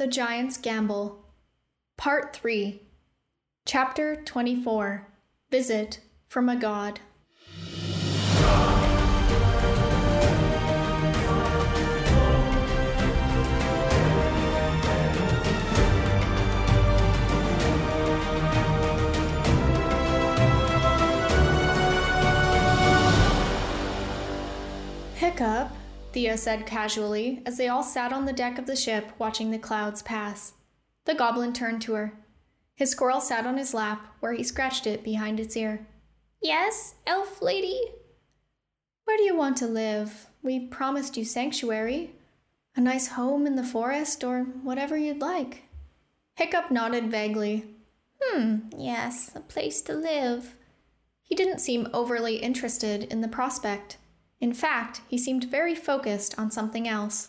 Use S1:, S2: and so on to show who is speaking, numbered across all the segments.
S1: The Giant's Gamble, Part 3, Chapter 24 Visit from a God. Hiccup, Thea said casually as they all sat on the deck of the ship watching the clouds pass. The goblin turned to her. His squirrel sat on his lap, where he scratched it behind its ear.
S2: Yes, elf lady?
S1: Where do you want to live? We promised you sanctuary. A nice home in the forest, or whatever you'd like. Hiccup nodded vaguely.
S2: Hmm, yes, a place to live.
S1: He didn't seem overly interested in the prospect. In fact, he seemed very focused on something else.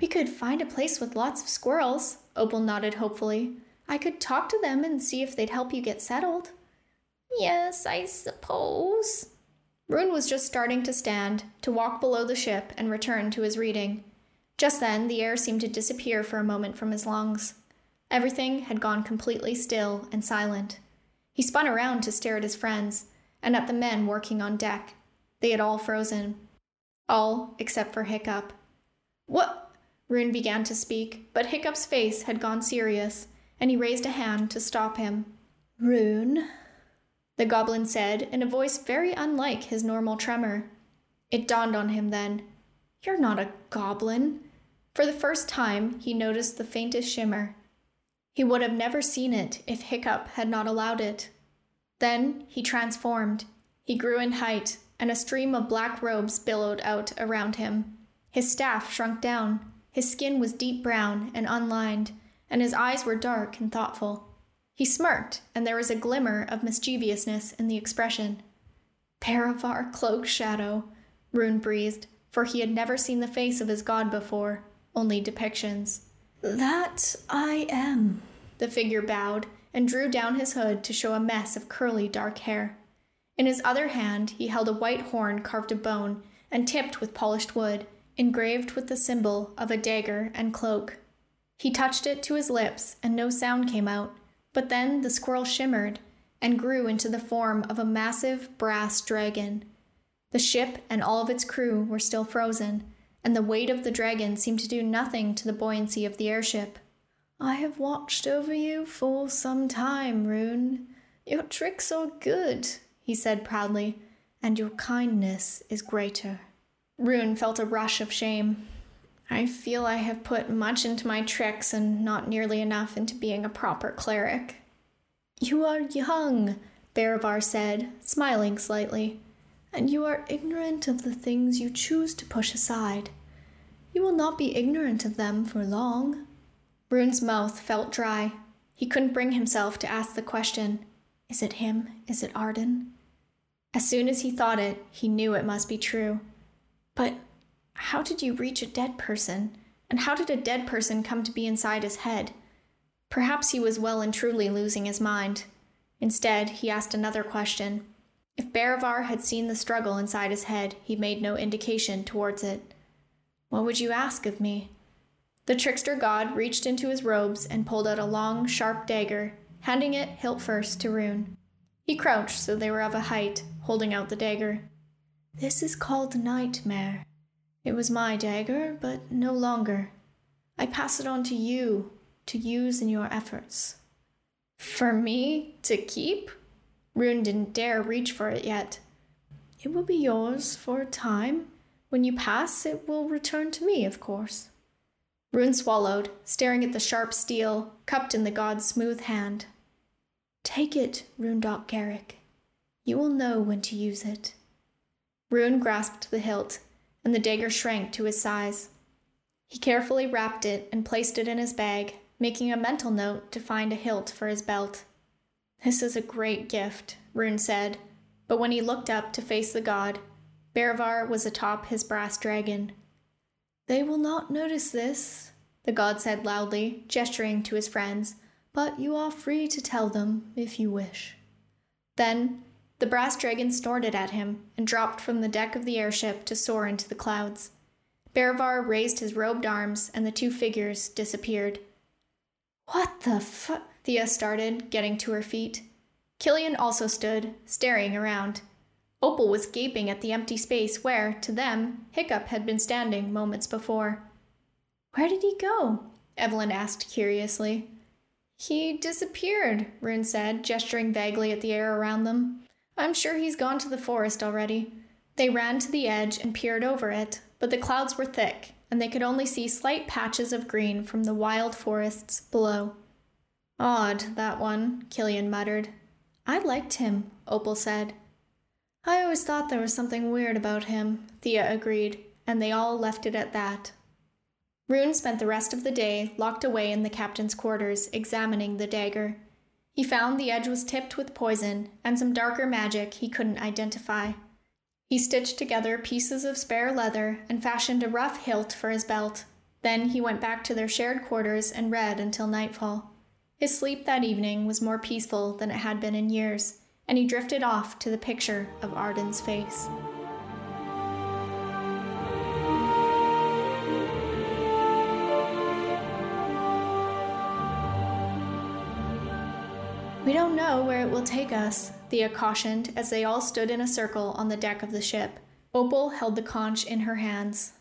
S1: We could find a place with lots of squirrels, Opal nodded hopefully. I could talk to them and see if they'd help you get settled.
S2: Yes, I suppose.
S1: Rune was just starting to stand, to walk below the ship and return to his reading. Just then, the air seemed to disappear for a moment from his lungs. Everything had gone completely still and silent. He spun around to stare at his friends and at the men working on deck. They had all frozen. All except for Hiccup. What? Rune began to speak, but Hiccup's face had gone serious, and he raised a hand to stop him. Rune, the goblin said in a voice very unlike his normal tremor. It dawned on him then. You're not a goblin. For the first time, he noticed the faintest shimmer. He would have never seen it if Hiccup had not allowed it. Then he transformed. He grew in height, and a stream of black robes billowed out around him. His staff shrunk down. His skin was deep brown and unlined, and his eyes were dark and thoughtful. He smirked, and there was a glimmer of mischievousness in the expression. Baravar Cloakshadow, Rune breathed, for he had never seen the face of his god before, only depictions. That I am. The figure bowed and drew down his hood to show a mess of curly dark hair. In his other hand, he held a white horn carved of bone and tipped with polished wood, engraved with the symbol of a dagger and cloak. He touched it to his lips, and no sound came out, but then the squirrel shimmered and grew into the form of a massive brass dragon. The ship and all of its crew were still frozen, and the weight of the dragon seemed to do nothing to the buoyancy of the airship. I have watched over you for some time, Rune. Your tricks are good, he said proudly, and your kindness is greater. Rune felt a rush of shame. I feel I have put much into my tricks and not nearly enough into being a proper cleric. You are young, Baravar said, smiling slightly, and you are ignorant of the things you choose to push aside. You will not be ignorant of them for long. Rune's mouth felt dry. He couldn't bring himself to ask the question Is it him? Is it Arden? As soon as he thought it, he knew it must be true. But how did you reach a dead person? And how did a dead person come to be inside his head? Perhaps he was well and truly losing his mind. Instead, he asked another question. If Baravar had seen the struggle inside his head, he made no indication towards it. What would you ask of me? The trickster god reached into his robes and pulled out a long, sharp dagger, handing it hilt first to Rune. He crouched so they were of a height, holding out the dagger. This is called Nightmare. It was my dagger, but no longer. I pass it on to you, to use in your efforts. For me to keep? Rune didn't dare reach for it yet. It will be yours for a time. When you pass, it will return to me, of course. Rune swallowed, staring at the sharp steel cupped in the god's smooth hand. Take it, Rundock Garrick. You will know when to use it. Rune grasped the hilt, and the dagger shrank to his size. He carefully wrapped it and placed it in his bag, making a mental note to find a hilt for his belt. This is a great gift, Rune said, but when he looked up to face the god, Baravar was atop his brass dragon. They will not notice this, the god said loudly, gesturing to his friends but you are free to tell them if you wish. Then the brass dragon snorted at him and dropped from the deck of the airship to soar into the clouds. Baravar raised his robed arms, and the two figures disappeared. What the fu? Thea started, getting to her feet. Killian also stood, staring around. Opal was gaping at the empty space where, to them, Hiccup had been standing moments before. Where did he go? Evelyn asked curiously. He disappeared, Rune said, gesturing vaguely at the air around them. I'm sure he's gone to the forest already. They ran to the edge and peered over it, but the clouds were thick, and they could only see slight patches of green from the wild forests below. Odd, that one, Killian muttered. I liked him, Opal said. I always thought there was something weird about him, Thea agreed, and they all left it at that. Rune spent the rest of the day locked away in the captain's quarters, examining the dagger. He found the edge was tipped with poison and some darker magic he couldn't identify. He stitched together pieces of spare leather and fashioned a rough hilt for his belt. Then he went back to their shared quarters and read until nightfall. His sleep that evening was more peaceful than it had been in years, and he drifted off to the picture of Arden's face. We don't know where it will take us, Thea cautioned as they all stood in a circle on the deck of the ship. Opal held the conch in her hands.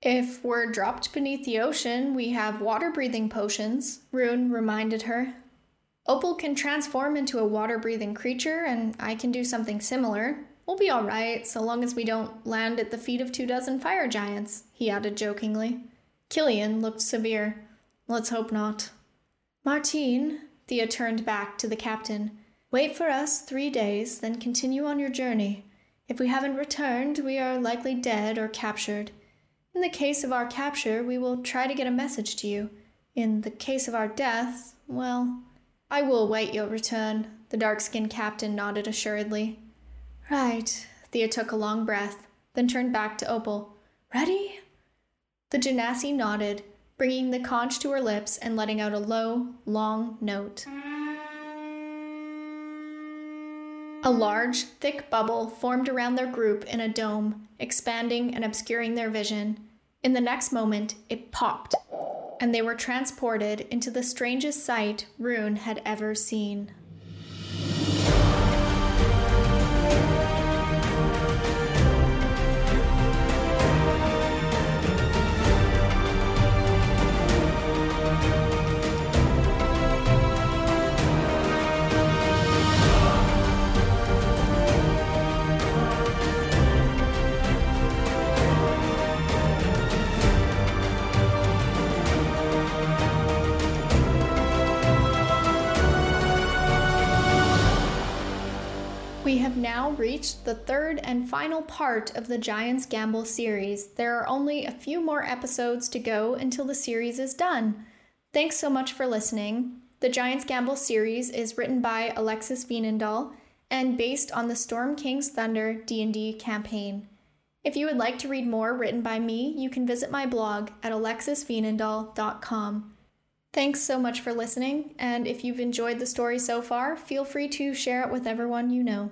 S1: If we're dropped beneath the ocean, we have water breathing potions, Rune reminded her. Opal can transform into a water breathing creature, and I can do something similar. We'll be all right, so long as we don't land at the feet of two dozen fire giants, he added jokingly. Killian looked severe. Let's hope not. Martine, Thea turned back to the captain. Wait for us three days, then continue on your journey. If we haven't returned, we are likely dead or captured. In the case of our capture, we will try to get a message to you. In the case of our death, well, I will wait your return, the dark skinned captain nodded assuredly. Right. Thea took a long breath, then turned back to Opal. Ready? The Genasi nodded, bringing the conch to her lips and letting out a low, long note. A large, thick bubble formed around their group in a dome, expanding and obscuring their vision. In the next moment, it popped, and they were transported into the strangest sight Rune had ever seen. We have now reached the third and final part of the Giants Gamble series. There are only a few more episodes to go until the series is done. Thanks so much for listening. The Giants Gamble series is written by Alexis Veenendaal and based on the Storm King's Thunder D&D campaign. If you would like to read more written by me, you can visit my blog at alexisveenendaal.com. Thanks so much for listening, and if you've enjoyed the story so far, feel free to share it with everyone you know.